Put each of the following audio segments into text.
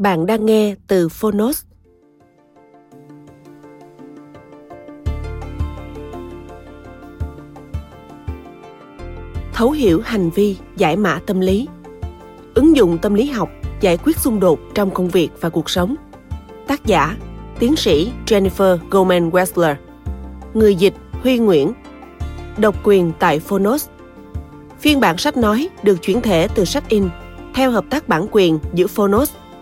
Bạn đang nghe từ Phonos. Thấu hiểu hành vi, giải mã tâm lý. Ứng dụng tâm lý học giải quyết xung đột trong công việc và cuộc sống. Tác giả: Tiến sĩ Jennifer Goldman Wessler. Người dịch: Huy Nguyễn. Độc quyền tại Phonos. Phiên bản sách nói được chuyển thể từ sách in theo hợp tác bản quyền giữa Phonos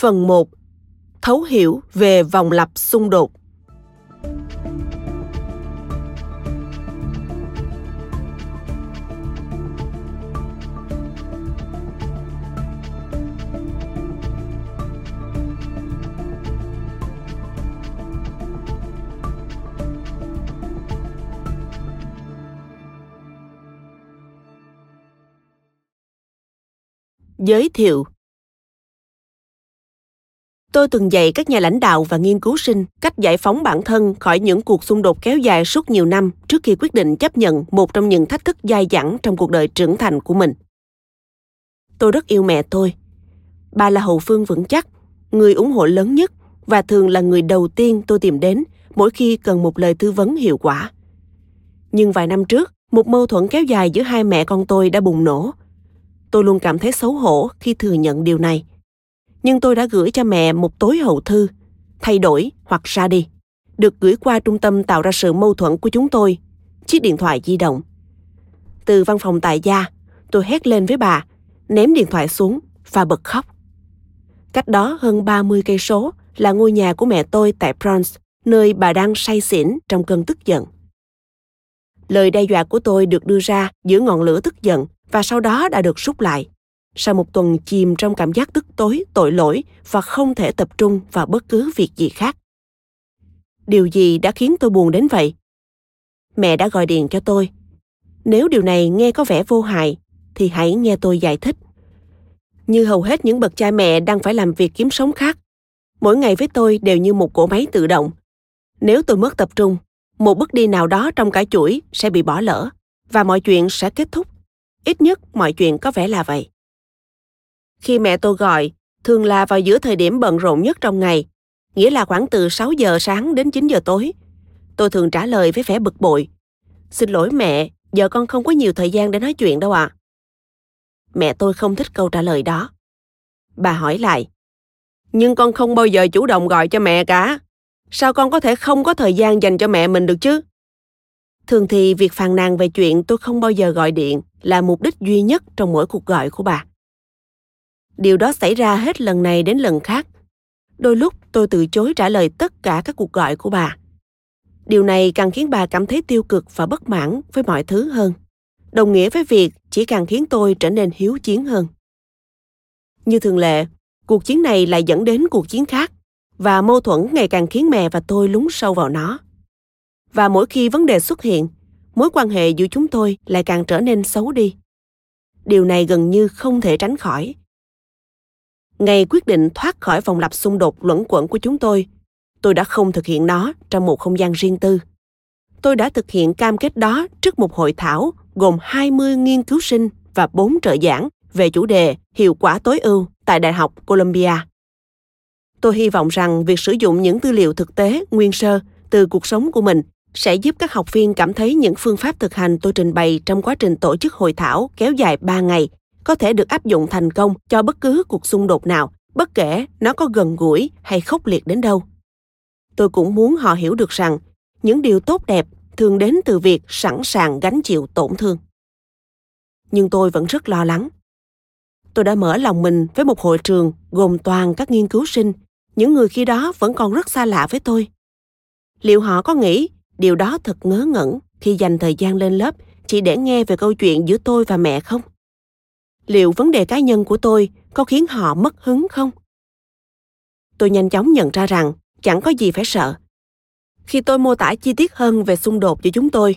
Phần 1. Thấu hiểu về vòng lặp xung đột. Giới thiệu Tôi từng dạy các nhà lãnh đạo và nghiên cứu sinh cách giải phóng bản thân khỏi những cuộc xung đột kéo dài suốt nhiều năm trước khi quyết định chấp nhận một trong những thách thức dai dẳng trong cuộc đời trưởng thành của mình. Tôi rất yêu mẹ tôi. Bà là hậu phương vững chắc, người ủng hộ lớn nhất và thường là người đầu tiên tôi tìm đến mỗi khi cần một lời tư vấn hiệu quả. Nhưng vài năm trước, một mâu thuẫn kéo dài giữa hai mẹ con tôi đã bùng nổ. Tôi luôn cảm thấy xấu hổ khi thừa nhận điều này nhưng tôi đã gửi cho mẹ một tối hậu thư, thay đổi hoặc ra đi, được gửi qua trung tâm tạo ra sự mâu thuẫn của chúng tôi, chiếc điện thoại di động. Từ văn phòng tại gia, tôi hét lên với bà, ném điện thoại xuống và bật khóc. Cách đó hơn 30 cây số là ngôi nhà của mẹ tôi tại Bronx, nơi bà đang say xỉn trong cơn tức giận. Lời đe dọa của tôi được đưa ra giữa ngọn lửa tức giận và sau đó đã được rút lại sau một tuần chìm trong cảm giác tức tối, tội lỗi và không thể tập trung vào bất cứ việc gì khác. Điều gì đã khiến tôi buồn đến vậy? Mẹ đã gọi điện cho tôi. Nếu điều này nghe có vẻ vô hại, thì hãy nghe tôi giải thích. Như hầu hết những bậc cha mẹ đang phải làm việc kiếm sống khác, mỗi ngày với tôi đều như một cỗ máy tự động. Nếu tôi mất tập trung, một bước đi nào đó trong cả chuỗi sẽ bị bỏ lỡ và mọi chuyện sẽ kết thúc. Ít nhất mọi chuyện có vẻ là vậy. Khi mẹ tôi gọi, thường là vào giữa thời điểm bận rộn nhất trong ngày, nghĩa là khoảng từ 6 giờ sáng đến 9 giờ tối. Tôi thường trả lời với vẻ bực bội. Xin lỗi mẹ, giờ con không có nhiều thời gian để nói chuyện đâu ạ. À. Mẹ tôi không thích câu trả lời đó. Bà hỏi lại. Nhưng con không bao giờ chủ động gọi cho mẹ cả. Sao con có thể không có thời gian dành cho mẹ mình được chứ? Thường thì việc phàn nàn về chuyện tôi không bao giờ gọi điện là mục đích duy nhất trong mỗi cuộc gọi của bà. Điều đó xảy ra hết lần này đến lần khác. Đôi lúc tôi từ chối trả lời tất cả các cuộc gọi của bà. Điều này càng khiến bà cảm thấy tiêu cực và bất mãn với mọi thứ hơn. Đồng nghĩa với việc chỉ càng khiến tôi trở nên hiếu chiến hơn. Như thường lệ, cuộc chiến này lại dẫn đến cuộc chiến khác và mâu thuẫn ngày càng khiến mẹ và tôi lún sâu vào nó. Và mỗi khi vấn đề xuất hiện, mối quan hệ giữa chúng tôi lại càng trở nên xấu đi điều này gần như không thể tránh khỏi ngày quyết định thoát khỏi vòng lặp xung đột luẩn quẩn của chúng tôi tôi đã không thực hiện nó trong một không gian riêng tư. Tôi đã thực hiện cam kết đó trước một hội thảo gồm 20 nghiên cứu sinh và 4 trợ giảng về chủ đề hiệu quả tối ưu tại Đại học Columbia. Tôi hy vọng rằng việc sử dụng những tư liệu thực tế, nguyên sơ từ cuộc sống của mình sẽ giúp các học viên cảm thấy những phương pháp thực hành tôi trình bày trong quá trình tổ chức hội thảo kéo dài 3 ngày có thể được áp dụng thành công cho bất cứ cuộc xung đột nào, bất kể nó có gần gũi hay khốc liệt đến đâu. Tôi cũng muốn họ hiểu được rằng những điều tốt đẹp thường đến từ việc sẵn sàng gánh chịu tổn thương. Nhưng tôi vẫn rất lo lắng. Tôi đã mở lòng mình với một hội trường gồm toàn các nghiên cứu sinh những người khi đó vẫn còn rất xa lạ với tôi. Liệu họ có nghĩ điều đó thật ngớ ngẩn khi dành thời gian lên lớp chỉ để nghe về câu chuyện giữa tôi và mẹ không? Liệu vấn đề cá nhân của tôi có khiến họ mất hứng không tôi nhanh chóng nhận ra rằng chẳng có gì phải sợ. Khi tôi mô tả chi tiết hơn về xung đột giữa chúng tôi,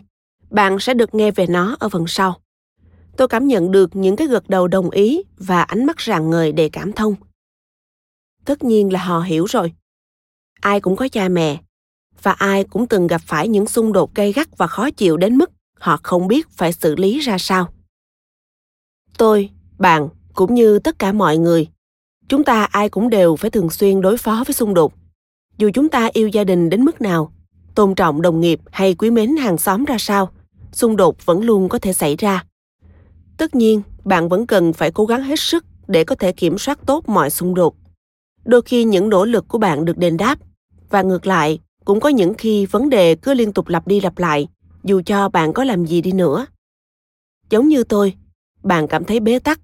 bạn sẽ được nghe về nó ở phần sau. Tôi cảm nhận được những cái gật đầu đồng ý và ánh mắt rạng ngời đầy cảm thông. Tất nhiên là họ hiểu rồi. Ai cũng có cha mẹ, và ai cũng từng gặp phải những xung đột gay gắt và khó chịu đến mức họ không biết phải xử lý ra sao. Tôi, bạn cũng như tất cả mọi người, chúng ta ai cũng đều phải thường xuyên đối phó với xung đột. Dù chúng ta yêu gia đình đến mức nào tôn trọng đồng nghiệp hay quý mến hàng xóm ra sao xung đột vẫn luôn có thể xảy ra. Tất nhiên bạn vẫn cần phải cố gắng hết sức để có thể kiểm soát tốt mọi xung đột. Đôi khi những nỗ lực của bạn được đền đáp và ngược lại cũng có những khi vấn đề cứ liên tục lặp đi lặp lại dù cho bạn có làm gì đi nữa. Giống như tôi bạn cảm thấy bế tắc.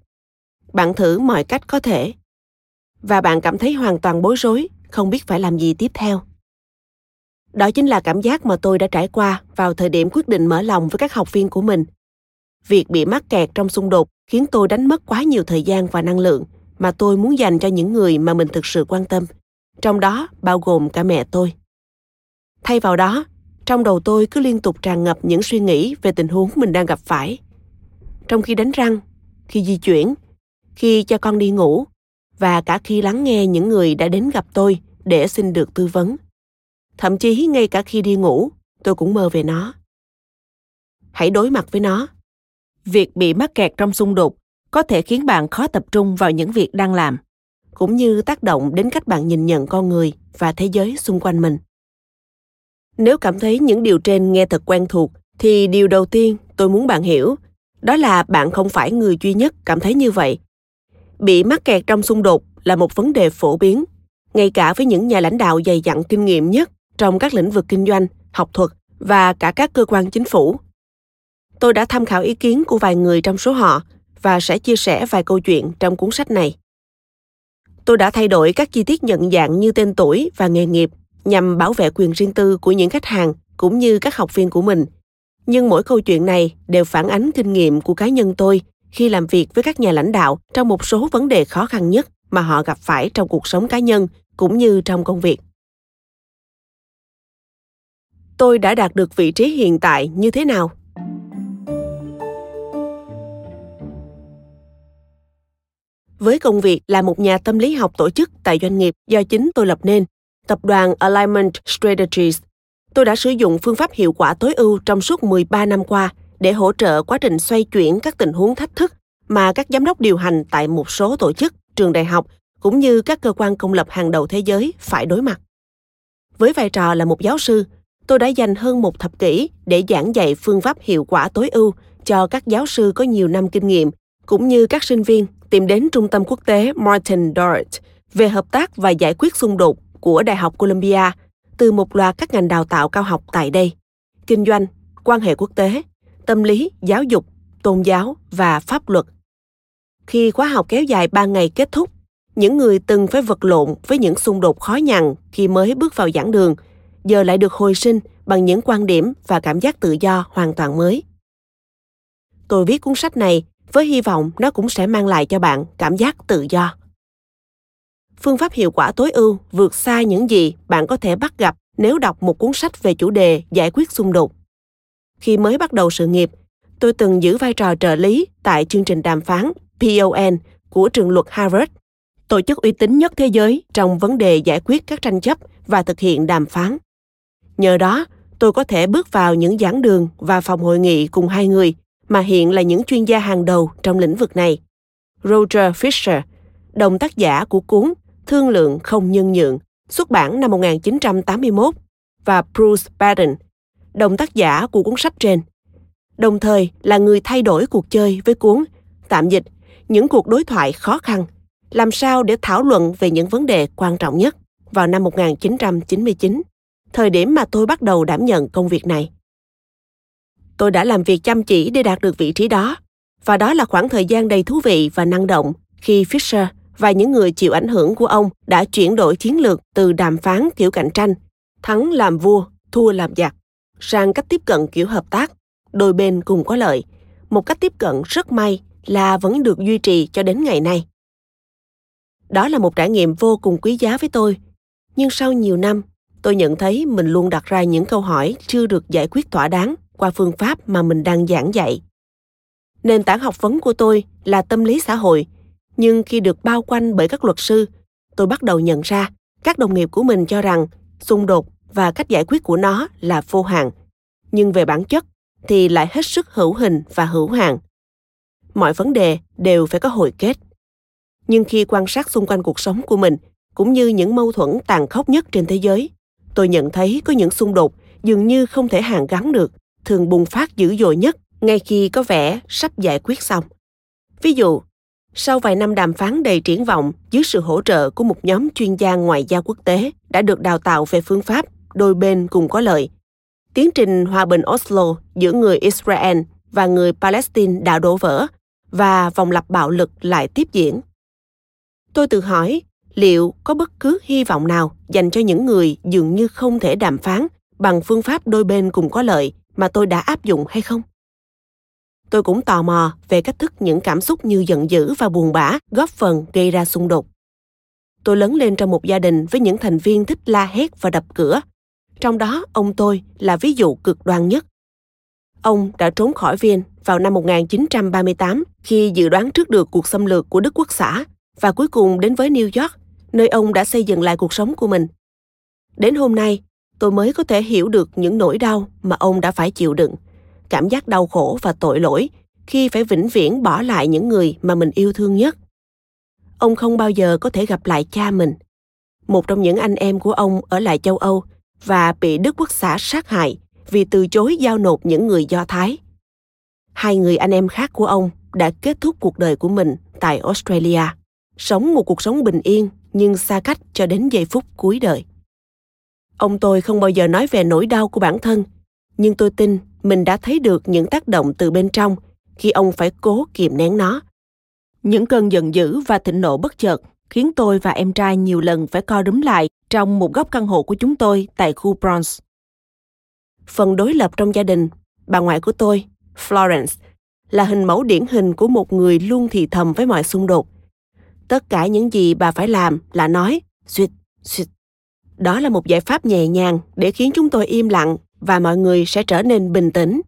Bạn thử mọi cách có thể. Và bạn cảm thấy hoàn toàn bối rối, không biết phải làm gì tiếp theo. Đó chính là cảm giác mà tôi đã trải qua vào thời điểm quyết định mở lòng với các học viên của mình. Việc bị mắc kẹt trong xung đột khiến tôi đánh mất quá nhiều thời gian và năng lượng mà tôi muốn dành cho những người mà mình thực sự quan tâm, trong đó bao gồm cả mẹ tôi. Thay vào đó, trong đầu tôi cứ liên tục tràn ngập những suy nghĩ về tình huống mình đang gặp phải trong khi đánh răng, khi di chuyển, khi cho con đi ngủ, và cả khi lắng nghe những người đã đến gặp tôi để xin được tư vấn. Thậm chí ngay cả khi đi ngủ, tôi cũng mơ về nó. Hãy đối mặt với nó. Việc bị mắc kẹt trong xung đột có thể khiến bạn khó tập trung vào những việc đang làm, cũng như tác động đến cách bạn nhìn nhận con người và thế giới xung quanh mình. Nếu cảm thấy những điều trên nghe thật quen thuộc, thì điều đầu tiên tôi muốn bạn hiểu đó là bạn không phải người duy nhất cảm thấy như vậy. Bị mắc kẹt trong xung đột là một vấn đề phổ biến, ngay cả với những nhà lãnh đạo dày dặn kinh nghiệm nhất trong các lĩnh vực kinh doanh, học thuật và cả các cơ quan chính phủ. Tôi đã tham khảo ý kiến của vài người trong số họ và sẽ chia sẻ vài câu chuyện trong cuốn sách này. Tôi đã thay đổi các chi tiết nhận dạng như tên tuổi và nghề nghiệp nhằm bảo vệ quyền riêng tư của những khách hàng cũng như các học viên của mình nhưng mỗi câu chuyện này đều phản ánh kinh nghiệm của cá nhân tôi khi làm việc với các nhà lãnh đạo trong một số vấn đề khó khăn nhất mà họ gặp phải trong cuộc sống cá nhân cũng như trong công việc tôi đã đạt được vị trí hiện tại như thế nào với công việc là một nhà tâm lý học tổ chức tại doanh nghiệp do chính tôi lập nên, tập đoàn Alignment Strategies. Tôi đã sử dụng phương pháp hiệu quả tối ưu trong suốt 13 năm qua để hỗ trợ quá trình xoay chuyển các tình huống thách thức mà các giám đốc điều hành tại một số tổ chức, trường đại học cũng như các cơ quan công lập hàng đầu thế giới phải đối mặt. Với vai trò là một giáo sư, tôi đã dành hơn một thập kỷ để giảng dạy phương pháp hiệu quả tối ưu cho các giáo sư có nhiều năm kinh nghiệm, cũng như các sinh viên tìm đến Trung tâm Quốc tế Martin Dort về hợp tác và giải quyết xung đột của Đại học Columbia từ một loạt các ngành đào tạo cao học tại đây, kinh doanh, quan hệ quốc tế, tâm lý, giáo dục, tôn giáo và pháp luật. Khi khóa học kéo dài 3 ngày kết thúc, những người từng phải vật lộn với những xung đột khó nhằn khi mới bước vào giảng đường, giờ lại được hồi sinh bằng những quan điểm và cảm giác tự do hoàn toàn mới. Tôi viết cuốn sách này với hy vọng nó cũng sẽ mang lại cho bạn cảm giác tự do. Phương pháp hiệu quả tối ưu vượt xa những gì bạn có thể bắt gặp nếu đọc một cuốn sách về chủ đề giải quyết xung đột Khi mới bắt đầu sự nghiệp, tôi từng giữ vai trò trợ lý tại chương trình đàm phán PON của trường luật Harvard, tổ chức uy tín nhất thế giới trong vấn đề giải quyết các tranh chấp và thực hiện đàm phán. Nhờ đó, tôi có thể bước vào những giảng đường và phòng hội nghị cùng hai người mà hiện là những chuyên gia hàng đầu trong lĩnh vực này. Roger Fisher, đồng tác giả của cuốn Thương lượng không nhân nhượng, xuất bản năm 1981, và Bruce Baden, đồng tác giả của cuốn sách trên. Đồng thời là người thay đổi cuộc chơi với cuốn tạm dịch những cuộc đối thoại khó khăn, làm sao để thảo luận về những vấn đề quan trọng nhất vào năm 1999, thời điểm mà tôi bắt đầu đảm nhận công việc này. Tôi đã làm việc chăm chỉ để đạt được vị trí đó, và đó là khoảng thời gian đầy thú vị và năng động khi Fisher và những người chịu ảnh hưởng của ông đã chuyển đổi chiến lược từ đàm phán kiểu cạnh tranh, thắng làm vua, thua làm giặc, sang cách tiếp cận kiểu hợp tác, đôi bên cùng có lợi, một cách tiếp cận rất may là vẫn được duy trì cho đến ngày nay. Đó là một trải nghiệm vô cùng quý giá với tôi, nhưng sau nhiều năm, tôi nhận thấy mình luôn đặt ra những câu hỏi chưa được giải quyết thỏa đáng qua phương pháp mà mình đang giảng dạy. Nền tảng học vấn của tôi là tâm lý xã hội, nhưng khi được bao quanh bởi các luật sư, tôi bắt đầu nhận ra các đồng nghiệp của mình cho rằng xung đột và cách giải quyết của nó là vô hạn, nhưng về bản chất thì lại hết sức hữu hình và hữu hạn. Mọi vấn đề đều phải có hồi kết. Nhưng khi quan sát xung quanh cuộc sống của mình, cũng như những mâu thuẫn tàn khốc nhất trên thế giới, tôi nhận thấy có những xung đột dường như không thể hàn gắn được, thường bùng phát dữ dội nhất ngay khi có vẻ sắp giải quyết xong. Ví dụ, sau vài năm đàm phán đầy triển vọng dưới sự hỗ trợ của một nhóm chuyên gia ngoại giao quốc tế đã được đào tạo về phương pháp đôi bên cùng có lợi, tiến trình hòa bình Oslo giữa người Israel và người Palestine đã đổ vỡ và vòng lặp bạo lực lại tiếp diễn. Tôi tự hỏi liệu có bất cứ hy vọng nào dành cho những người dường như không thể đàm phán bằng phương pháp đôi bên cùng có lợi mà tôi đã áp dụng hay không? Tôi cũng tò mò về cách thức những cảm xúc như giận dữ và buồn bã góp phần gây ra xung đột. Tôi lớn lên trong một gia đình với những thành viên thích la hét và đập cửa. Trong đó, ông tôi là ví dụ cực đoan nhất. Ông đã trốn khỏi Viên vào năm 1938 khi dự đoán trước được cuộc xâm lược của Đức Quốc xã và cuối cùng đến với New York, nơi ông đã xây dựng lại cuộc sống của mình. Đến hôm nay, tôi mới có thể hiểu được những nỗi đau mà ông đã phải chịu đựng, cảm giác đau khổ và tội lỗi khi phải vĩnh viễn bỏ lại những người mà mình yêu thương nhất. Ông không bao giờ có thể gặp lại cha mình. Một trong những anh em của ông ở lại châu Âu và bị Đức Quốc xã sát hại vì từ chối giao nộp những người Do Thái. Hai người anh em khác của ông đã kết thúc cuộc đời của mình tại Australia, sống một cuộc sống bình yên nhưng xa cách cho đến giây phút cuối đời. Ông tôi không bao giờ nói về nỗi đau của bản thân, nhưng tôi tin mình đã thấy được những tác động từ bên trong khi ông phải cố kiềm nén nó. Những cơn giận dữ và thịnh nộ bất chợt khiến tôi và em trai nhiều lần phải co rúm lại trong một góc căn hộ của chúng tôi tại khu Bronx. Phần đối lập trong gia đình, bà ngoại của tôi, Florence, là hình mẫu điển hình của một người luôn thì thầm với mọi xung đột. Tất cả những gì bà phải làm là nói, suyệt, suyệt. Đó là một giải pháp nhẹ nhàng để khiến chúng tôi im lặng và mọi người sẽ trở nên bình tĩnh.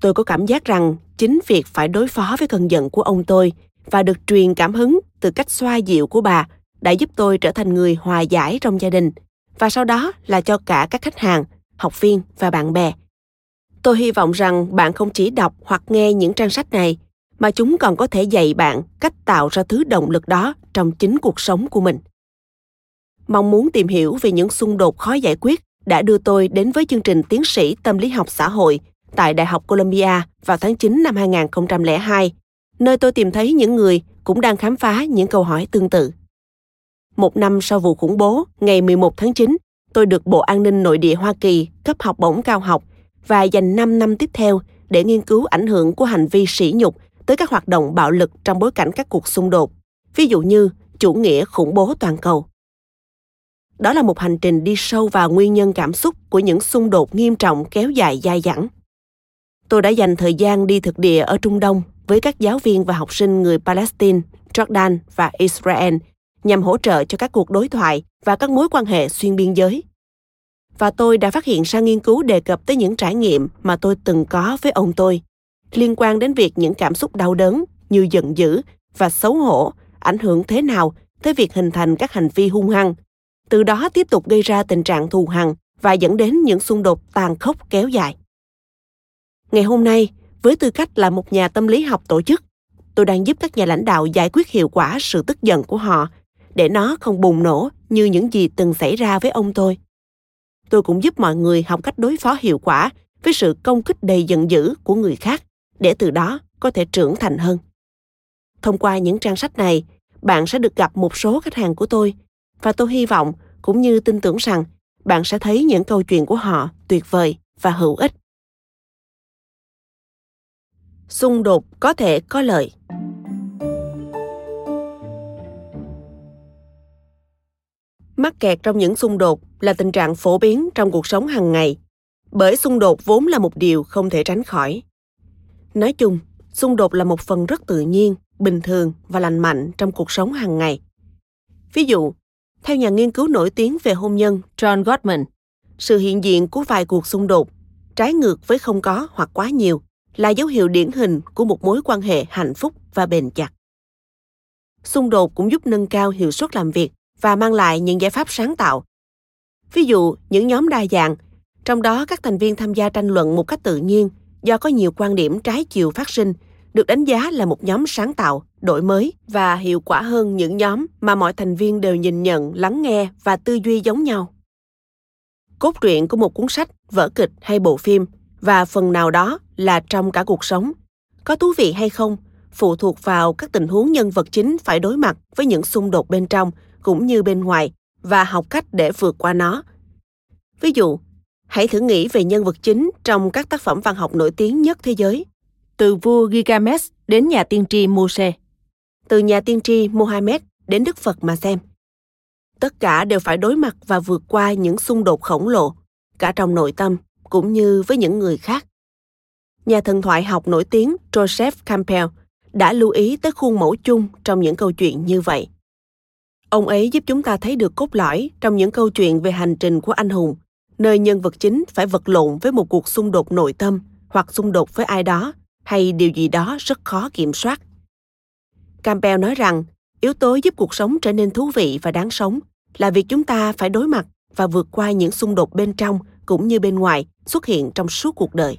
Tôi có cảm giác rằng chính việc phải đối phó với cơn giận của ông tôi và được truyền cảm hứng từ cách xoa dịu của bà đã giúp tôi trở thành người hòa giải trong gia đình và sau đó là cho cả các khách hàng, học viên và bạn bè. Tôi hy vọng rằng bạn không chỉ đọc hoặc nghe những trang sách này mà chúng còn có thể dạy bạn cách tạo ra thứ động lực đó trong chính cuộc sống của mình. Mong muốn tìm hiểu về những xung đột khó giải quyết đã đưa tôi đến với chương trình tiến sĩ tâm lý học xã hội tại Đại học Columbia vào tháng 9 năm 2002, nơi tôi tìm thấy những người cũng đang khám phá những câu hỏi tương tự. Một năm sau vụ khủng bố, ngày 11 tháng 9, tôi được Bộ An ninh Nội địa Hoa Kỳ cấp học bổng cao học và dành 5 năm tiếp theo để nghiên cứu ảnh hưởng của hành vi sỉ nhục tới các hoạt động bạo lực trong bối cảnh các cuộc xung đột, ví dụ như chủ nghĩa khủng bố toàn cầu. Đó là một hành trình đi sâu vào nguyên nhân cảm xúc của những xung đột nghiêm trọng kéo dài dai dẳng. Tôi đã dành thời gian đi thực địa ở Trung Đông với các giáo viên và học sinh người Palestine, Jordan và Israel nhằm hỗ trợ cho các cuộc đối thoại và các mối quan hệ xuyên biên giới. và tôi đã phát hiện ra nghiên cứu đề cập tới những trải nghiệm mà tôi từng có với ông tôi liên quan đến việc những cảm xúc đau đớn như giận dữ và xấu hổ ảnh hưởng thế nào tới việc hình thành các hành vi hung hăng từ đó tiếp tục gây ra tình trạng thù hằn và dẫn đến những xung đột tàn khốc kéo dài. Ngày hôm nay, với tư cách là một nhà tâm lý học tổ chức, tôi đang giúp các nhà lãnh đạo giải quyết hiệu quả sự tức giận của họ, để nó không bùng nổ như những gì từng xảy ra với ông tôi. Tôi cũng giúp mọi người học cách đối phó hiệu quả với sự công kích đầy giận dữ của người khác, để từ đó có thể trưởng thành hơn. Thông qua những trang sách này, bạn sẽ được gặp một số khách hàng của tôi và tôi hy vọng, cũng như tin tưởng rằng, bạn sẽ thấy những câu chuyện của họ tuyệt vời và hữu ích. Xung đột có thể có lợi. Mắc kẹt trong những xung đột là tình trạng phổ biến trong cuộc sống hàng ngày, bởi xung đột vốn là một điều không thể tránh khỏi. Nói chung, xung đột là một phần rất tự nhiên, bình thường và lành mạnh trong cuộc sống hàng ngày. Ví dụ theo nhà nghiên cứu nổi tiếng về hôn nhân, john gottman, sự hiện diện của vài cuộc xung đột trái ngược với không có hoặc quá nhiều là dấu hiệu điển hình của một mối quan hệ hạnh phúc và bền chặt. Xung đột cũng giúp nâng cao hiệu suất làm việc và mang lại những giải pháp sáng tạo. Ví dụ, những nhóm đa dạng, trong đó các thành viên tham gia tranh luận một cách tự nhiên do có nhiều quan điểm trái chiều phát sinh, được đánh giá là một nhóm sáng tạo đổi mới và hiệu quả hơn những nhóm mà mọi thành viên đều nhìn nhận lắng nghe và tư duy giống nhau. Cốt truyện của một cuốn sách vở kịch hay bộ phim và phần nào đó là trong cả cuộc sống. Có thú vị hay không phụ thuộc vào các tình huống nhân vật chính phải đối mặt với những xung đột bên trong cũng như bên ngoài và học cách để vượt qua nó. Ví dụ hãy thử nghĩ về nhân vật chính trong các tác phẩm văn học nổi tiếng nhất thế giới. Từ vua Gilgamesh đến nhà tiên tri Moshe, từ nhà tiên tri Mohammed đến Đức Phật mà xem. Tất cả đều phải đối mặt và vượt qua những xung đột khổng lồ, cả trong nội tâm cũng như với những người khác. Nhà thần thoại học nổi tiếng Joseph Campbell đã lưu ý tới khuôn mẫu chung trong những câu chuyện như vậy. Ông ấy giúp chúng ta thấy được cốt lõi trong những câu chuyện về hành trình của anh hùng, nơi nhân vật chính phải vật lộn với một cuộc xung đột nội tâm hoặc xung đột với ai đó hay điều gì đó rất khó kiểm soát. Campbell nói rằng, yếu tố giúp cuộc sống trở nên thú vị và đáng sống là việc chúng ta phải đối mặt và vượt qua những xung đột bên trong cũng như bên ngoài xuất hiện trong suốt cuộc đời.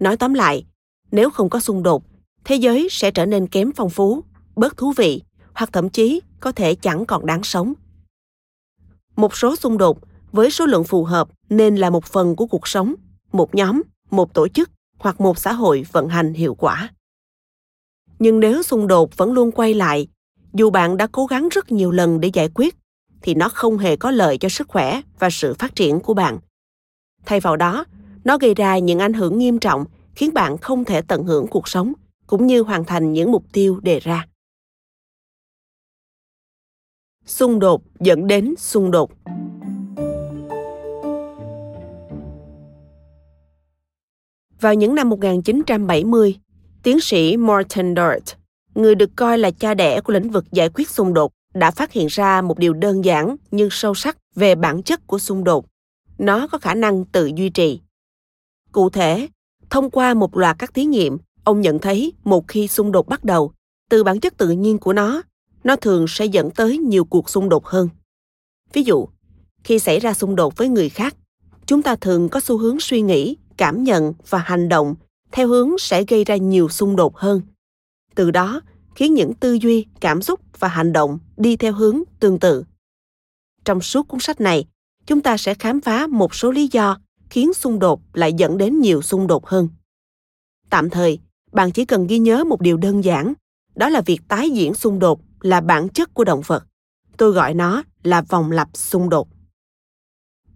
Nói tóm lại, nếu không có xung đột, thế giới sẽ trở nên kém phong phú, bớt thú vị hoặc thậm chí có thể chẳng còn đáng sống. Một số xung đột với số lượng phù hợp nên là một phần của cuộc sống, một nhóm, một tổ chức hoặc một xã hội vận hành hiệu quả nhưng nếu xung đột vẫn luôn quay lại dù bạn đã cố gắng rất nhiều lần để giải quyết thì nó không hề có lợi cho sức khỏe và sự phát triển của bạn. Thay vào đó nó gây ra những ảnh hưởng nghiêm trọng khiến bạn không thể tận hưởng cuộc sống cũng như hoàn thành những mục tiêu đề ra. Xung đột dẫn đến xung đột. Vào những năm 1970, tiến sĩ Morton Dart, người được coi là cha đẻ của lĩnh vực giải quyết xung đột, đã phát hiện ra một điều đơn giản nhưng sâu sắc về bản chất của xung đột. Nó có khả năng tự duy trì. Cụ thể, thông qua một loạt các thí nghiệm, ông nhận thấy một khi xung đột bắt đầu, từ bản chất tự nhiên của nó, nó thường sẽ dẫn tới nhiều cuộc xung đột hơn. Ví dụ, khi xảy ra xung đột với người khác, chúng ta thường có xu hướng suy nghĩ cảm nhận và hành động theo hướng sẽ gây ra nhiều xung đột hơn. Từ đó, khiến những tư duy, cảm xúc và hành động đi theo hướng tương tự. Trong suốt cuốn sách này, chúng ta sẽ khám phá một số lý do khiến xung đột lại dẫn đến nhiều xung đột hơn. Tạm thời, bạn chỉ cần ghi nhớ một điều đơn giản, đó là việc tái diễn xung đột là bản chất của động vật. Tôi gọi nó là vòng lặp xung đột.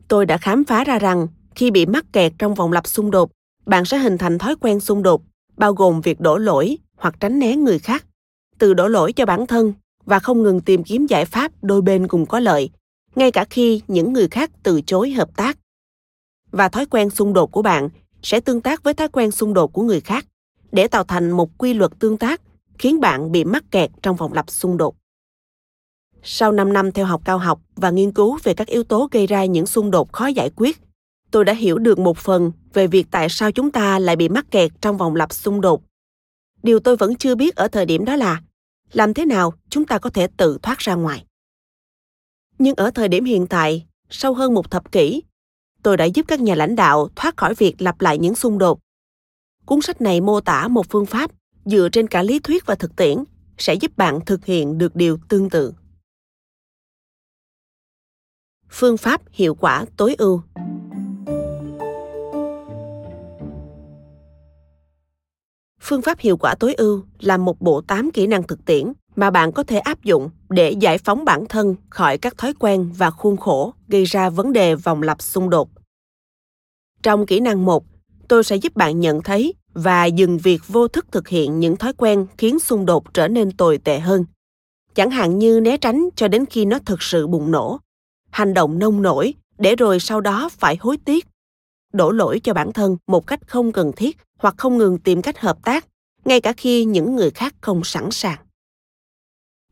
Tôi đã khám phá ra rằng khi bị mắc kẹt trong vòng lặp xung đột bạn sẽ hình thành thói quen xung đột bao gồm việc đổ lỗi hoặc tránh né người khác. Từ đổ lỗi cho bản thân và không ngừng tìm kiếm giải pháp đôi bên cùng có lợi ngay cả khi những người khác từ chối hợp tác. Và thói quen xung đột của bạn sẽ tương tác với thói quen xung đột của người khác để tạo thành một quy luật tương tác khiến bạn bị mắc kẹt trong vòng lặp xung đột. Sau 5 năm theo học cao học và nghiên cứu về các yếu tố gây ra những xung đột khó giải quyết, tôi đã hiểu được một phần về việc tại sao chúng ta lại bị mắc kẹt trong vòng lặp xung đột. Điều tôi vẫn chưa biết ở thời điểm đó là làm thế nào chúng ta có thể tự thoát ra ngoài. Nhưng ở thời điểm hiện tại, sau hơn một thập kỷ, tôi đã giúp các nhà lãnh đạo thoát khỏi việc lặp lại những xung đột. Cuốn sách này mô tả một phương pháp dựa trên cả lý thuyết và thực tiễn sẽ giúp bạn thực hiện được điều tương tự. Phương pháp hiệu quả tối ưu Phương pháp hiệu quả tối ưu là một bộ 8 kỹ năng thực tiễn mà bạn có thể áp dụng để giải phóng bản thân khỏi các thói quen và khuôn khổ gây ra vấn đề vòng lặp xung đột. Trong kỹ năng 1, tôi sẽ giúp bạn nhận thấy và dừng việc vô thức thực hiện những thói quen khiến xung đột trở nên tồi tệ hơn. Chẳng hạn như né tránh cho đến khi nó thực sự bùng nổ, hành động nông nổi để rồi sau đó phải hối tiếc, đổ lỗi cho bản thân một cách không cần thiết hoặc không ngừng tìm cách hợp tác, ngay cả khi những người khác không sẵn sàng.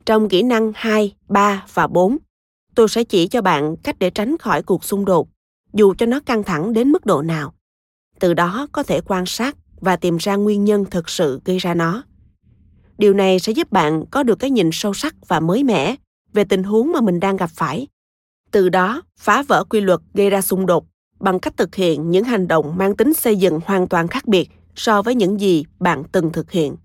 Trong kỹ năng 2, 3 và 4, tôi sẽ chỉ cho bạn cách để tránh khỏi cuộc xung đột, dù cho nó căng thẳng đến mức độ nào. Từ đó có thể quan sát và tìm ra nguyên nhân thực sự gây ra nó. Điều này sẽ giúp bạn có được cái nhìn sâu sắc và mới mẻ về tình huống mà mình đang gặp phải. Từ đó, phá vỡ quy luật gây ra xung đột bằng cách thực hiện những hành động mang tính xây dựng hoàn toàn khác biệt so với những gì bạn từng thực hiện.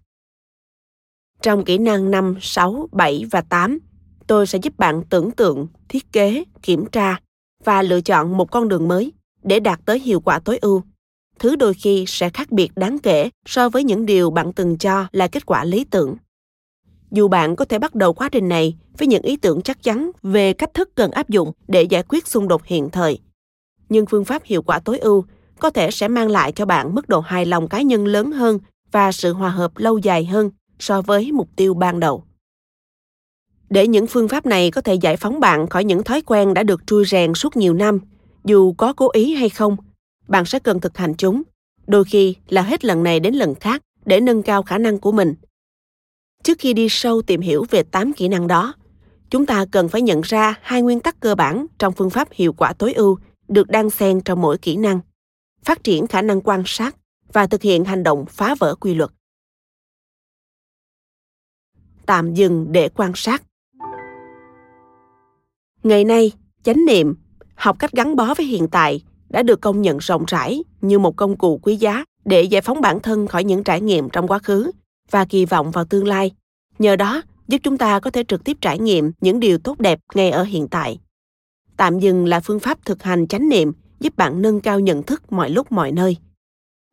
Trong kỹ năng 5, 6, 7 và 8, tôi sẽ giúp bạn tưởng tượng, thiết kế, kiểm tra và lựa chọn một con đường mới để đạt tới hiệu quả tối ưu. Thứ đôi khi sẽ khác biệt đáng kể so với những điều bạn từng cho là kết quả lý tưởng. Dù bạn có thể bắt đầu quá trình này với những ý tưởng chắc chắn về cách thức cần áp dụng để giải quyết xung đột hiện thời, nhưng phương pháp hiệu quả tối ưu có thể sẽ mang lại cho bạn mức độ hài lòng cá nhân lớn hơn và sự hòa hợp lâu dài hơn so với mục tiêu ban đầu. Để những phương pháp này có thể giải phóng bạn khỏi những thói quen đã được trui rèn suốt nhiều năm, dù có cố ý hay không, bạn sẽ cần thực hành chúng, đôi khi là hết lần này đến lần khác để nâng cao khả năng của mình. Trước khi đi sâu tìm hiểu về 8 kỹ năng đó, chúng ta cần phải nhận ra hai nguyên tắc cơ bản trong phương pháp hiệu quả tối ưu được đan xen trong mỗi kỹ năng, phát triển khả năng quan sát và thực hiện hành động phá vỡ quy luật. Tạm dừng để quan sát. Ngày nay, chánh niệm, học cách gắn bó với hiện tại, đã được công nhận rộng rãi như một công cụ quý giá để giải phóng bản thân khỏi những trải nghiệm trong quá khứ và kỳ vọng vào tương lai. Nhờ đó, giúp chúng ta có thể trực tiếp trải nghiệm những điều tốt đẹp ngay ở hiện tại tạm dừng là phương pháp thực hành chánh niệm, giúp bạn nâng cao nhận thức mọi lúc mọi nơi.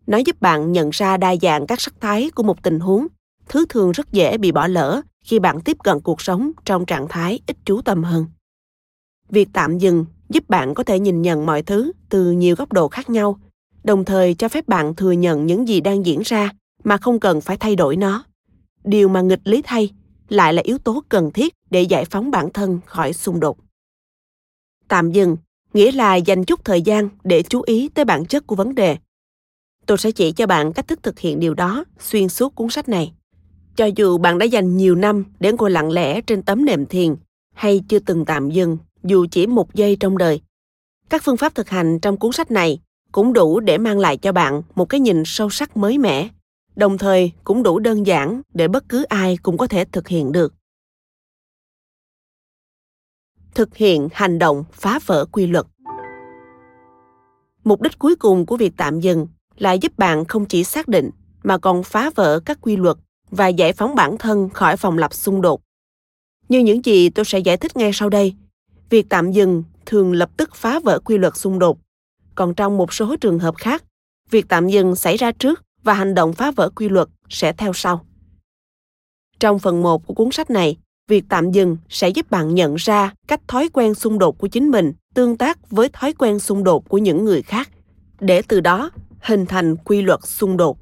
Nó giúp bạn nhận ra đa dạng các sắc thái của một tình huống. Thứ thường rất dễ bị bỏ lỡ khi bạn tiếp cận cuộc sống trong trạng thái ít chú tâm hơn. Việc tạm dừng giúp bạn có thể nhìn nhận mọi thứ từ nhiều góc độ khác nhau, đồng thời cho phép bạn thừa nhận những gì đang diễn ra mà không cần phải thay đổi nó. Điều mà nghịch lý thay lại là yếu tố cần thiết để giải phóng bản thân khỏi xung đột tạm dừng, nghĩa là dành chút thời gian để chú ý tới bản chất của vấn đề. Tôi sẽ chỉ cho bạn cách thức thực hiện điều đó xuyên suốt cuốn sách này. Cho dù bạn đã dành nhiều năm để ngồi lặng lẽ trên tấm nệm thiền hay chưa từng tạm dừng dù chỉ một giây trong đời, các phương pháp thực hành trong cuốn sách này cũng đủ để mang lại cho bạn một cái nhìn sâu sắc mới mẻ, đồng thời cũng đủ đơn giản để bất cứ ai cũng có thể thực hiện được thực hiện hành động phá vỡ quy luật. Mục đích cuối cùng của việc tạm dừng là giúp bạn không chỉ xác định mà còn phá vỡ các quy luật và giải phóng bản thân khỏi phòng lập xung đột. Như những gì tôi sẽ giải thích ngay sau đây, việc tạm dừng thường lập tức phá vỡ quy luật xung đột. Còn trong một số trường hợp khác, việc tạm dừng xảy ra trước và hành động phá vỡ quy luật sẽ theo sau. Trong phần 1 của cuốn sách này việc tạm dừng sẽ giúp bạn nhận ra cách thói quen xung đột của chính mình tương tác với thói quen xung đột của những người khác, để từ đó hình thành quy luật xung đột.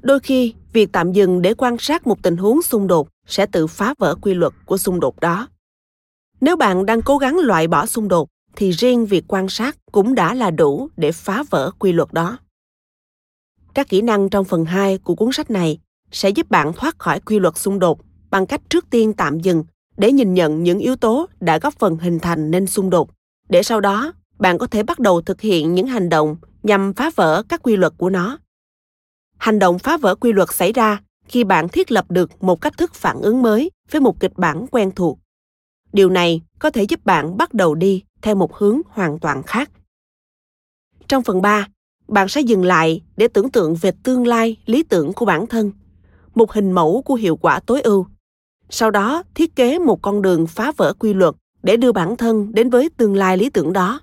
Đôi khi, việc tạm dừng để quan sát một tình huống xung đột sẽ tự phá vỡ quy luật của xung đột đó. Nếu bạn đang cố gắng loại bỏ xung đột, thì riêng việc quan sát cũng đã là đủ để phá vỡ quy luật đó. Các kỹ năng trong phần 2 của cuốn sách này sẽ giúp bạn thoát khỏi quy luật xung đột bằng cách trước tiên tạm dừng để nhìn nhận những yếu tố đã góp phần hình thành nên xung đột. Để sau đó bạn có thể bắt đầu thực hiện những hành động nhằm phá vỡ các quy luật của nó. Hành động phá vỡ quy luật xảy ra khi bạn thiết lập được một cách thức phản ứng mới với một kịch bản quen thuộc. Điều này có thể giúp bạn bắt đầu đi theo một hướng hoàn toàn khác. Trong phần 3, bạn sẽ dừng lại để tưởng tượng về tương lai lý tưởng của bản thân, một hình mẫu của hiệu quả tối ưu. Sau đó, thiết kế một con đường phá vỡ quy luật để đưa bản thân đến với tương lai lý tưởng đó.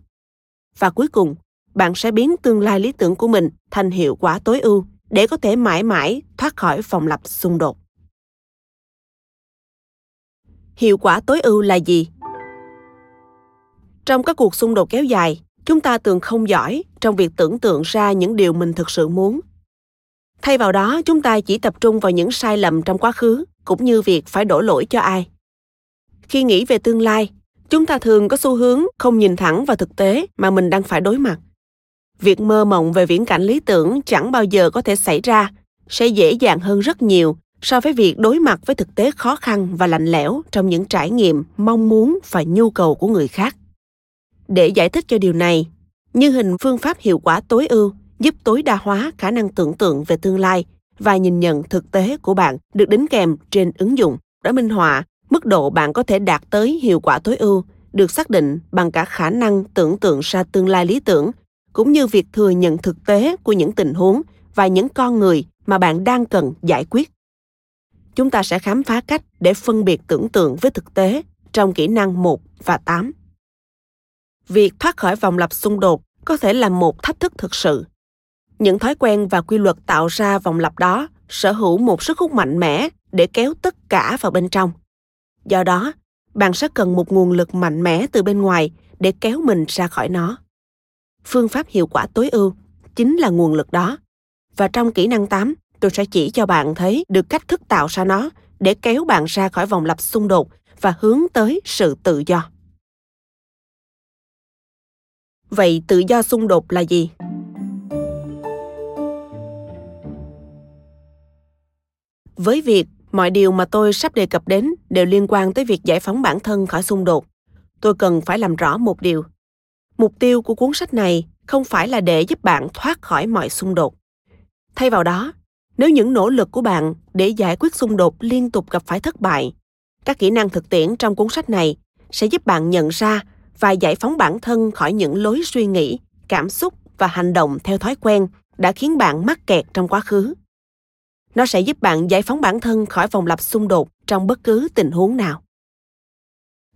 Và cuối cùng, bạn sẽ biến tương lai lý tưởng của mình thành hiệu quả tối ưu để có thể mãi mãi thoát khỏi vòng lặp xung đột. Hiệu quả tối ưu là gì? Trong các cuộc xung đột kéo dài, chúng ta thường không giỏi trong việc tưởng tượng ra những điều mình thực sự muốn thay vào đó chúng ta chỉ tập trung vào những sai lầm trong quá khứ cũng như việc phải đổ lỗi cho ai. Khi nghĩ về tương lai, chúng ta thường có xu hướng không nhìn thẳng vào thực tế mà mình đang phải đối mặt. Việc mơ mộng về viễn cảnh lý tưởng chẳng bao giờ có thể xảy ra, sẽ dễ dàng hơn rất nhiều so với việc đối mặt với thực tế khó khăn và lạnh lẽo trong những trải nghiệm mong muốn và nhu cầu của người khác. Để giải thích cho điều này, như hình phương pháp hiệu quả tối ưu giúp tối đa hóa khả năng tưởng tượng về tương lai và nhìn nhận thực tế của bạn được đính kèm trên ứng dụng đã minh họa mức độ bạn có thể đạt tới hiệu quả tối ưu, được xác định bằng cả khả năng tưởng tượng ra tương lai lý tưởng, cũng như việc thừa nhận thực tế của những tình huống và những con người mà bạn đang cần giải quyết. Chúng ta sẽ khám phá cách để phân biệt tưởng tượng với thực tế trong kỹ năng 1 và 8 việc thoát khỏi vòng lặp xung đột có thể là một thách thức thực sự những thói quen và quy luật tạo ra vòng lặp đó sở hữu một sức hút mạnh mẽ để kéo tất cả vào bên trong. Do đó bạn sẽ cần một nguồn lực mạnh mẽ từ bên ngoài để kéo mình ra khỏi nó. Phương pháp hiệu quả tối ưu chính là nguồn lực đó. Và trong kỹ năng 8, tôi sẽ chỉ cho bạn thấy được cách thức tạo ra nó để kéo bạn ra khỏi vòng lặp xung đột và hướng tới sự tự do. vậy tự do xung đột là gì? Với việc mọi điều mà tôi sắp đề cập đến đều liên quan tới việc giải phóng bản thân khỏi xung đột, tôi cần phải làm rõ một điều. Mục tiêu của cuốn sách này không phải là để giúp bạn thoát khỏi mọi xung đột. Thay vào đó, nếu những nỗ lực của bạn để giải quyết xung đột liên tục gặp phải thất bại, các kỹ năng thực tiễn trong cuốn sách này sẽ giúp bạn nhận ra và giải phóng bản thân khỏi những lối suy nghĩ, cảm xúc và hành động theo thói quen đã khiến bạn mắc kẹt trong quá khứ nó sẽ giúp bạn giải phóng bản thân khỏi vòng lặp xung đột trong bất cứ tình huống nào.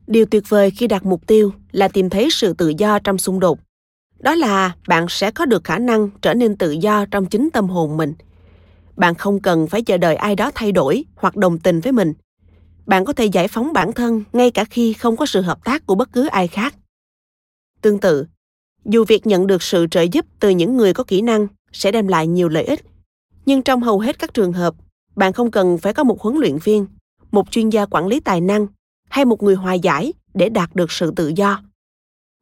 Điều tuyệt vời khi đặt mục tiêu là tìm thấy sự tự do trong xung đột. Đó là bạn sẽ có được khả năng trở nên tự do trong chính tâm hồn mình. Bạn không cần phải chờ đợi ai đó thay đổi hoặc đồng tình với mình. Bạn có thể giải phóng bản thân ngay cả khi không có sự hợp tác của bất cứ ai khác. Tương tự, dù việc nhận được sự trợ giúp từ những người có kỹ năng sẽ đem lại nhiều lợi ích nhưng trong hầu hết các trường hợp, bạn không cần phải có một huấn luyện viên, một chuyên gia quản lý tài năng hay một người hòa giải để đạt được sự tự do.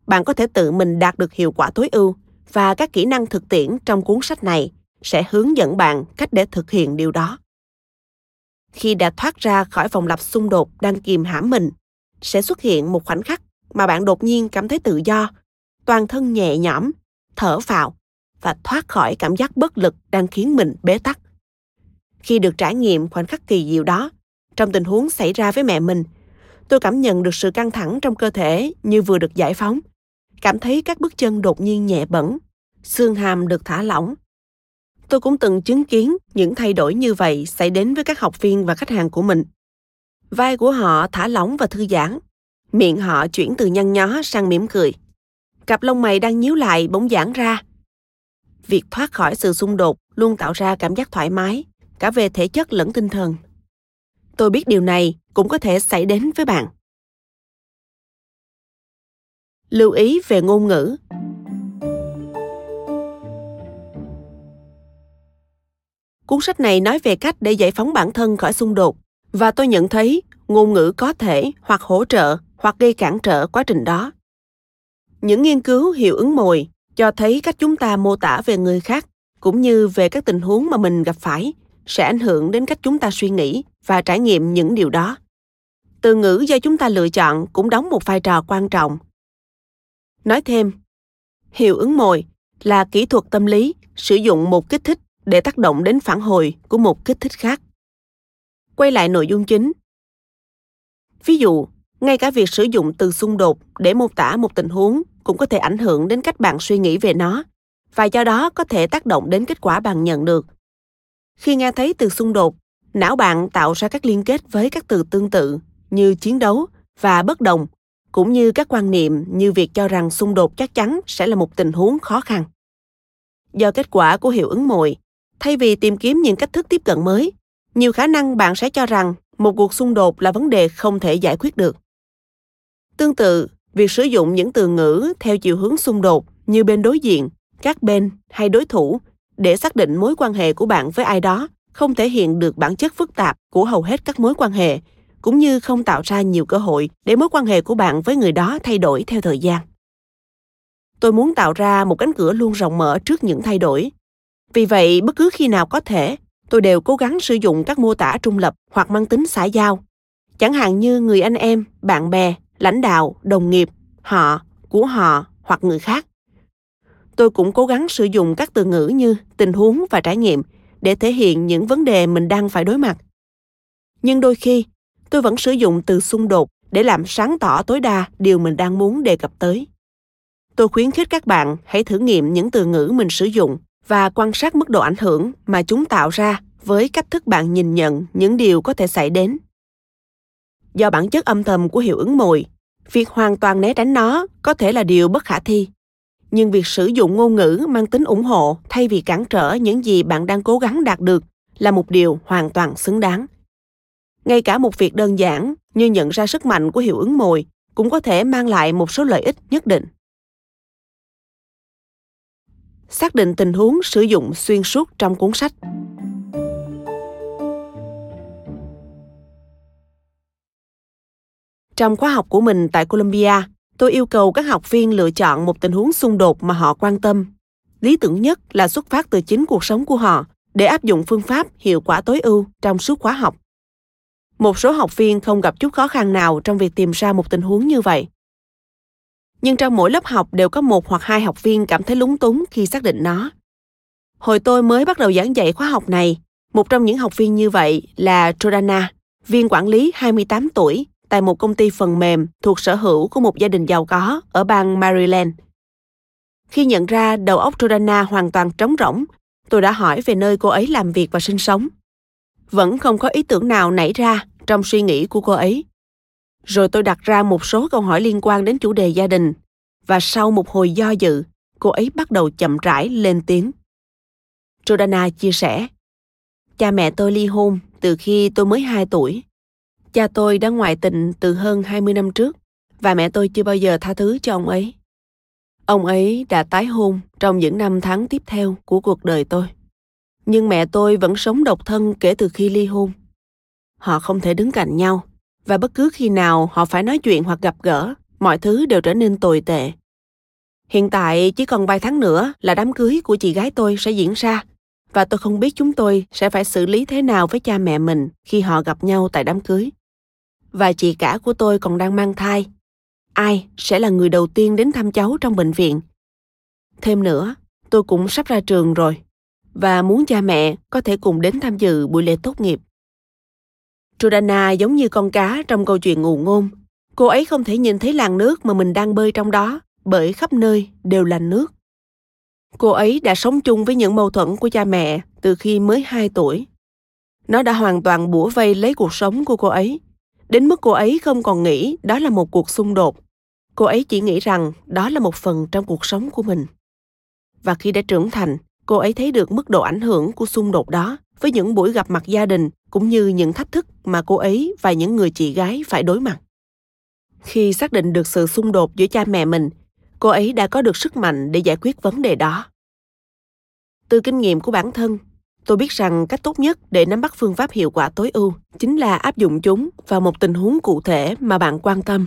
Bạn có thể tự mình đạt được hiệu quả tối ưu và các kỹ năng thực tiễn trong cuốn sách này sẽ hướng dẫn bạn cách để thực hiện điều đó. Khi đã thoát ra khỏi vòng lặp xung đột đang kìm hãm mình, sẽ xuất hiện một khoảnh khắc mà bạn đột nhiên cảm thấy tự do, toàn thân nhẹ nhõm, thở phào và thoát khỏi cảm giác bất lực đang khiến mình bế tắc. Khi được trải nghiệm khoảnh khắc kỳ diệu đó, trong tình huống xảy ra với mẹ mình, tôi cảm nhận được sự căng thẳng trong cơ thể như vừa được giải phóng. Cảm thấy các bước chân đột nhiên nhẹ bẩn xương hàm được thả lỏng. Tôi cũng từng chứng kiến những thay đổi như vậy xảy đến với các học viên và khách hàng của mình. Vai của họ thả lỏng và thư giãn, miệng họ chuyển từ nhăn nhó sang mỉm cười. Cặp lông mày đang nhíu lại bỗng giãn ra việc thoát khỏi sự xung đột luôn tạo ra cảm giác thoải mái, cả về thể chất lẫn tinh thần. Tôi biết điều này cũng có thể xảy đến với bạn. Lưu ý về ngôn ngữ. Cuốn sách này nói về cách để giải phóng bản thân khỏi xung đột, và tôi nhận thấy ngôn ngữ có thể hoặc hỗ trợ hoặc gây cản trở quá trình đó. Những nghiên cứu hiệu ứng mồi cho thấy cách chúng ta mô tả về người khác, cũng như về các tình huống mà mình gặp phải, sẽ ảnh hưởng đến cách chúng ta suy nghĩ và trải nghiệm những điều đó. từ ngữ do chúng ta lựa chọn cũng đóng một vai trò quan trọng. Nói thêm, hiệu ứng mồi là kỹ thuật tâm lý sử dụng một kích thích để tác động đến phản hồi của một kích thích khác. Quay lại nội dung chính. Ví dụ ngay cả việc sử dụng từ xung đột để mô tả một tình huống cũng có thể ảnh hưởng đến cách bạn suy nghĩ về nó, và do đó có thể tác động đến kết quả bạn nhận được. Khi nghe thấy từ xung đột, não bạn tạo ra các liên kết với các từ tương tự như chiến đấu và bất đồng, cũng như các quan niệm như việc cho rằng xung đột chắc chắn sẽ là một tình huống khó khăn. Do kết quả của hiệu ứng mồi, thay vì tìm kiếm những cách thức tiếp cận mới, nhiều khả năng bạn sẽ cho rằng một cuộc xung đột là vấn đề không thể giải quyết được tương tự, việc sử dụng những từ ngữ theo chiều hướng xung đột như bên đối diện, các bên hay đối thủ để xác định mối quan hệ của bạn với ai đó không thể hiện được bản chất phức tạp của hầu hết các mối quan hệ, cũng như không tạo ra nhiều cơ hội để mối quan hệ của bạn với người đó thay đổi theo thời gian. Tôi muốn tạo ra một cánh cửa luôn rộng mở trước những thay đổi. Vì vậy, bất cứ khi nào có thể, tôi đều cố gắng sử dụng các mô tả trung lập hoặc mang tính xã giao. Chẳng hạn như người anh em, bạn bè lãnh đạo, đồng nghiệp, họ, của họ hoặc người khác. Tôi cũng cố gắng sử dụng các từ ngữ như tình huống và trải nghiệm để thể hiện những vấn đề mình đang phải đối mặt. Nhưng đôi khi, tôi vẫn sử dụng từ xung đột để làm sáng tỏ tối đa điều mình đang muốn đề cập tới. Tôi khuyến khích các bạn hãy thử nghiệm những từ ngữ mình sử dụng và quan sát mức độ ảnh hưởng mà chúng tạo ra với cách thức bạn nhìn nhận những điều có thể xảy đến do bản chất âm thầm của hiệu ứng mồi việc hoàn toàn né tránh nó có thể là điều bất khả thi. Nhưng việc sử dụng ngôn ngữ mang tính ủng hộ thay vì cản trở những gì bạn đang cố gắng đạt được là một điều hoàn toàn xứng đáng. Ngay cả một việc đơn giản như nhận ra sức mạnh của hiệu ứng mồi cũng có thể mang lại một số lợi ích nhất định. Xác định tình huống sử dụng xuyên suốt trong cuốn sách. Trong khóa học của mình tại columbia tôi yêu cầu các học viên lựa chọn một tình huống xung đột mà họ quan tâm. Lý tưởng nhất là xuất phát từ chính cuộc sống của họ để áp dụng phương pháp hiệu quả tối ưu trong suốt khóa học. Một số học viên không gặp chút khó khăn nào trong việc tìm ra một tình huống như vậy. Nhưng trong mỗi lớp học đều có một hoặc hai học viên cảm thấy lúng túng khi xác định nó. Hồi tôi mới bắt đầu giảng dạy khóa học này một trong những học viên như vậy là Jordana, viên quản lý 28 tuổi tại một công ty phần mềm thuộc sở hữu của một gia đình giàu có ở bang Maryland. Khi nhận ra đầu óc Jordana hoàn toàn trống rỗng, tôi đã hỏi về nơi cô ấy làm việc và sinh sống. Vẫn không có ý tưởng nào nảy ra trong suy nghĩ của cô ấy. Rồi tôi đặt ra một số câu hỏi liên quan đến chủ đề gia đình và sau một hồi do dự, cô ấy bắt đầu chậm rãi lên tiếng. Jordana chia sẻ, Cha mẹ tôi ly hôn từ khi tôi mới 2 tuổi. Cha tôi đã ngoại tình từ hơn 20 năm trước và mẹ tôi chưa bao giờ tha thứ cho ông ấy. Ông ấy đã tái hôn trong những năm tháng tiếp theo của cuộc đời tôi. Nhưng mẹ tôi vẫn sống độc thân kể từ khi ly hôn. Họ không thể đứng cạnh nhau và bất cứ khi nào họ phải nói chuyện hoặc gặp gỡ, mọi thứ đều trở nên tồi tệ. Hiện tại chỉ còn vài tháng nữa là đám cưới của chị gái tôi sẽ diễn ra và tôi không biết chúng tôi sẽ phải xử lý thế nào với cha mẹ mình khi họ gặp nhau tại đám cưới và chị cả của tôi còn đang mang thai ai sẽ là người đầu tiên đến thăm cháu trong bệnh viện thêm nữa tôi cũng sắp ra trường rồi và muốn cha mẹ có thể cùng đến tham dự buổi lễ tốt nghiệp Jordana giống như con cá trong câu chuyện ngụ ngôn. Cô ấy không thể nhìn thấy làn nước mà mình đang bơi trong đó, bởi khắp nơi đều là nước. Cô ấy đã sống chung với những mâu thuẫn của cha mẹ từ khi mới 2 tuổi. Nó đã hoàn toàn bủa vây lấy cuộc sống của cô ấy, đến mức cô ấy không còn nghĩ đó là một cuộc xung đột. Cô ấy chỉ nghĩ rằng đó là một phần trong cuộc sống của mình. Và khi đã trưởng thành, cô ấy thấy được mức độ ảnh hưởng của xung đột đó với những buổi gặp mặt gia đình cũng như những thách thức mà cô ấy và những người chị gái phải đối mặt. Khi xác định được sự xung đột giữa cha mẹ mình, cô ấy đã có được sức mạnh để giải quyết vấn đề đó. Từ kinh nghiệm của bản thân, tôi biết rằng cách tốt nhất để nắm bắt phương pháp hiệu quả tối ưu chính là áp dụng chúng vào một tình huống cụ thể mà bạn quan tâm.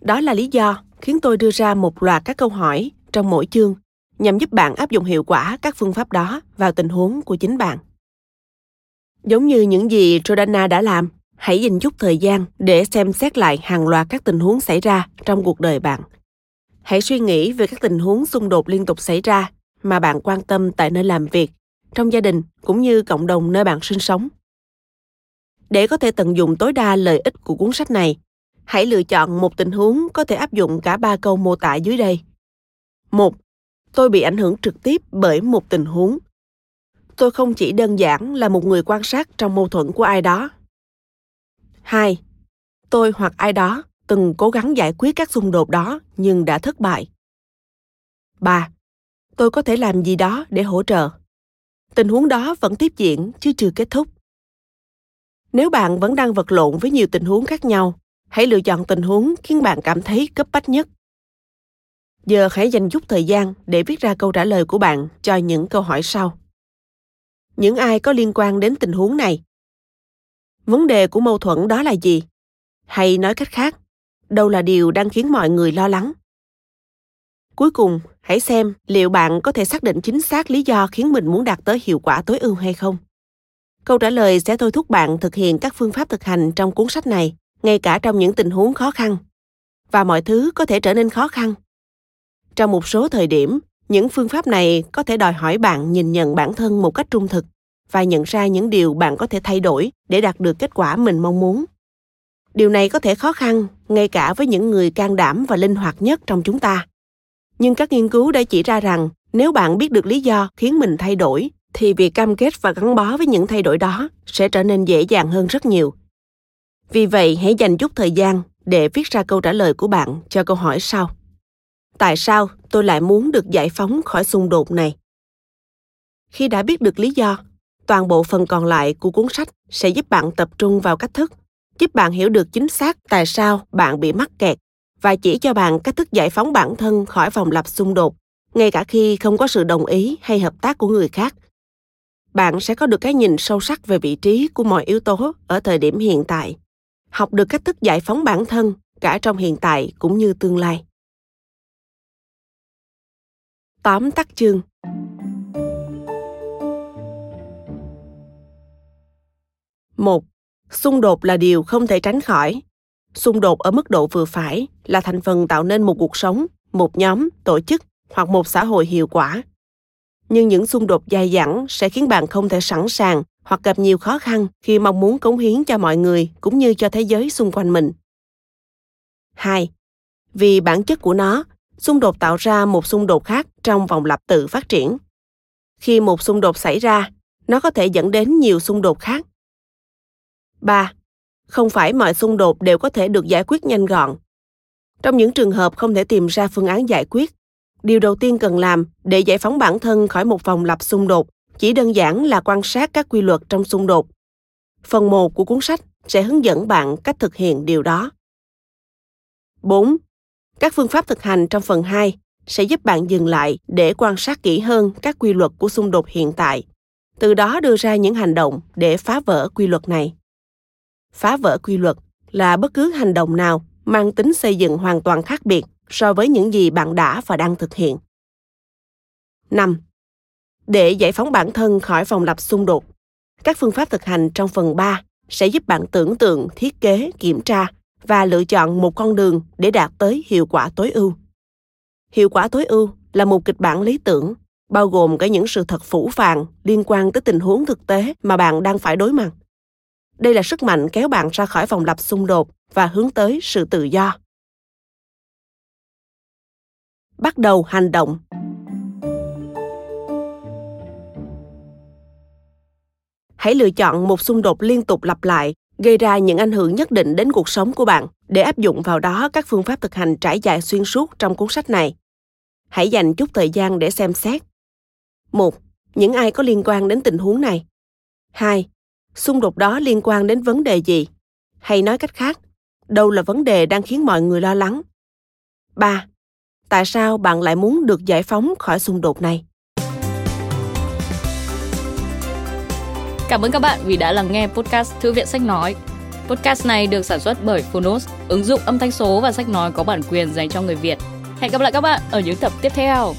Đó là lý do khiến tôi đưa ra một loạt các câu hỏi trong mỗi chương nhằm giúp bạn áp dụng hiệu quả các phương pháp đó vào tình huống của chính bạn. Giống như những gì Jordana đã làm, hãy dành chút thời gian để xem xét lại hàng loạt các tình huống xảy ra trong cuộc đời bạn hãy suy nghĩ về các tình huống xung đột liên tục xảy ra mà bạn quan tâm tại nơi làm việc trong gia đình cũng như cộng đồng nơi bạn sinh sống để có thể tận dụng tối đa lợi ích của cuốn sách này, hãy lựa chọn một tình huống có thể áp dụng cả ba câu mô tả dưới đây một, tôi bị ảnh hưởng trực tiếp bởi một tình huống tôi không chỉ đơn giản là một người quan sát trong mâu thuẫn của ai đó 2. Tôi hoặc ai đó từng cố gắng giải quyết các xung đột đó nhưng đã thất bại. 3. Tôi có thể làm gì đó để hỗ trợ. Tình huống đó vẫn tiếp diễn chứ chưa kết thúc. Nếu bạn vẫn đang vật lộn với nhiều tình huống khác nhau, hãy lựa chọn tình huống khiến bạn cảm thấy cấp bách nhất. Giờ hãy dành chút thời gian để viết ra câu trả lời của bạn cho những câu hỏi sau. Những ai có liên quan đến tình huống này vấn đề của mâu thuẫn đó là gì hay nói cách khác đâu là điều đang khiến mọi người lo lắng cuối cùng, hãy xem liệu bạn có thể xác định chính xác lý do khiến mình muốn đạt tới hiệu quả tối ưu hay không. Câu trả lời sẽ thôi thúc bạn thực hiện các phương pháp thực hành trong cuốn sách này, ngay cả trong những tình huống khó khăn. Và mọi thứ có thể trở nên khó khăn. Trong một số thời điểm, những phương pháp này có thể đòi hỏi bạn nhìn nhận bản thân một cách trung thực và nhận ra những điều bạn có thể thay đổi để đạt được kết quả mình mong muốn. Điều này có thể khó khăn ngay cả với những người can đảm và linh hoạt nhất trong chúng ta nhưng các nghiên cứu đã chỉ ra rằng, nếu bạn biết được lý do khiến mình thay đổi, thì việc cam kết và gắn bó với những thay đổi đó sẽ trở nên dễ dàng hơn rất nhiều. Vì vậy, hãy dành chút thời gian để viết ra câu trả lời của bạn cho câu hỏi sau. Tại sao tôi lại muốn được giải phóng khỏi xung đột này? Khi đã biết được lý do, toàn bộ phần còn lại của cuốn sách sẽ giúp bạn tập trung vào cách thức, giúp bạn hiểu được chính xác tại sao bạn bị mắc kẹt và chỉ cho bạn cách thức giải phóng bản thân khỏi vòng lặp xung đột, ngay cả khi không có sự đồng ý hay hợp tác của người khác. Bạn sẽ có được cái nhìn sâu sắc về vị trí của mọi yếu tố ở thời điểm hiện tại, học được cách thức giải phóng bản thân cả trong hiện tại cũng như tương lai. Tóm tắt chương. Một, xung đột là điều không thể tránh khỏi xung đột ở mức độ vừa phải là thành phần tạo nên một cuộc sống một nhóm tổ chức hoặc một xã hội hiệu quả nhưng những xung đột dài dẳng sẽ khiến bạn không thể sẵn sàng hoặc gặp nhiều khó khăn khi mong muốn cống hiến cho mọi người cũng như cho thế giới xung quanh mình. 2. Vì bản chất của nó, xung đột tạo ra một xung đột khác trong vòng lặp tự phát triển. Khi một xung đột xảy ra, nó có thể dẫn đến nhiều xung đột khác 3. Không phải mọi xung đột đều có thể được giải quyết nhanh gọn. Trong những trường hợp không thể tìm ra phương án giải quyết, điều đầu tiên cần làm để giải phóng bản thân khỏi một vòng lặp xung đột chỉ đơn giản là quan sát các quy luật trong xung đột. Phần 1 của cuốn sách sẽ hướng dẫn bạn cách thực hiện điều đó. 4. Các phương pháp thực hành trong phần 2 sẽ giúp bạn dừng lại để quan sát kỹ hơn các quy luật của xung đột hiện tại, từ đó đưa ra những hành động để phá vỡ quy luật này phá vỡ quy luật là bất cứ hành động nào mang tính xây dựng hoàn toàn khác biệt so với những gì bạn đã và đang thực hiện. 5. Để giải phóng bản thân khỏi vòng lặp xung đột, các phương pháp thực hành trong phần 3 sẽ giúp bạn tưởng tượng, thiết kế, kiểm tra và lựa chọn một con đường để đạt tới hiệu quả tối ưu. Hiệu quả tối ưu là một kịch bản lý tưởng, bao gồm cả những sự thật phủ phàng liên quan tới tình huống thực tế mà bạn đang phải đối mặt đây là sức mạnh kéo bạn ra khỏi vòng lặp xung đột và hướng tới sự tự do. Bắt đầu hành động. Hãy lựa chọn một xung đột liên tục lặp lại, gây ra những ảnh hưởng nhất định đến cuộc sống của bạn, để áp dụng vào đó các phương pháp thực hành trải dài xuyên suốt trong cuốn sách này. Hãy dành chút thời gian để xem xét. Một, những ai có liên quan đến tình huống này? Hai xung đột đó liên quan đến vấn đề gì hay nói cách khác đâu là vấn đề đang khiến mọi người lo lắng 3. Tại sao bạn lại muốn được giải phóng khỏi xung đột này? Cảm ơn các bạn vì đã lắng nghe podcast Thư viện Sách Nói. Podcast này được sản xuất bởi Phonos, ứng dụng âm thanh số và sách nói có bản quyền dành cho người Việt. Hẹn gặp lại các bạn ở những tập tiếp theo.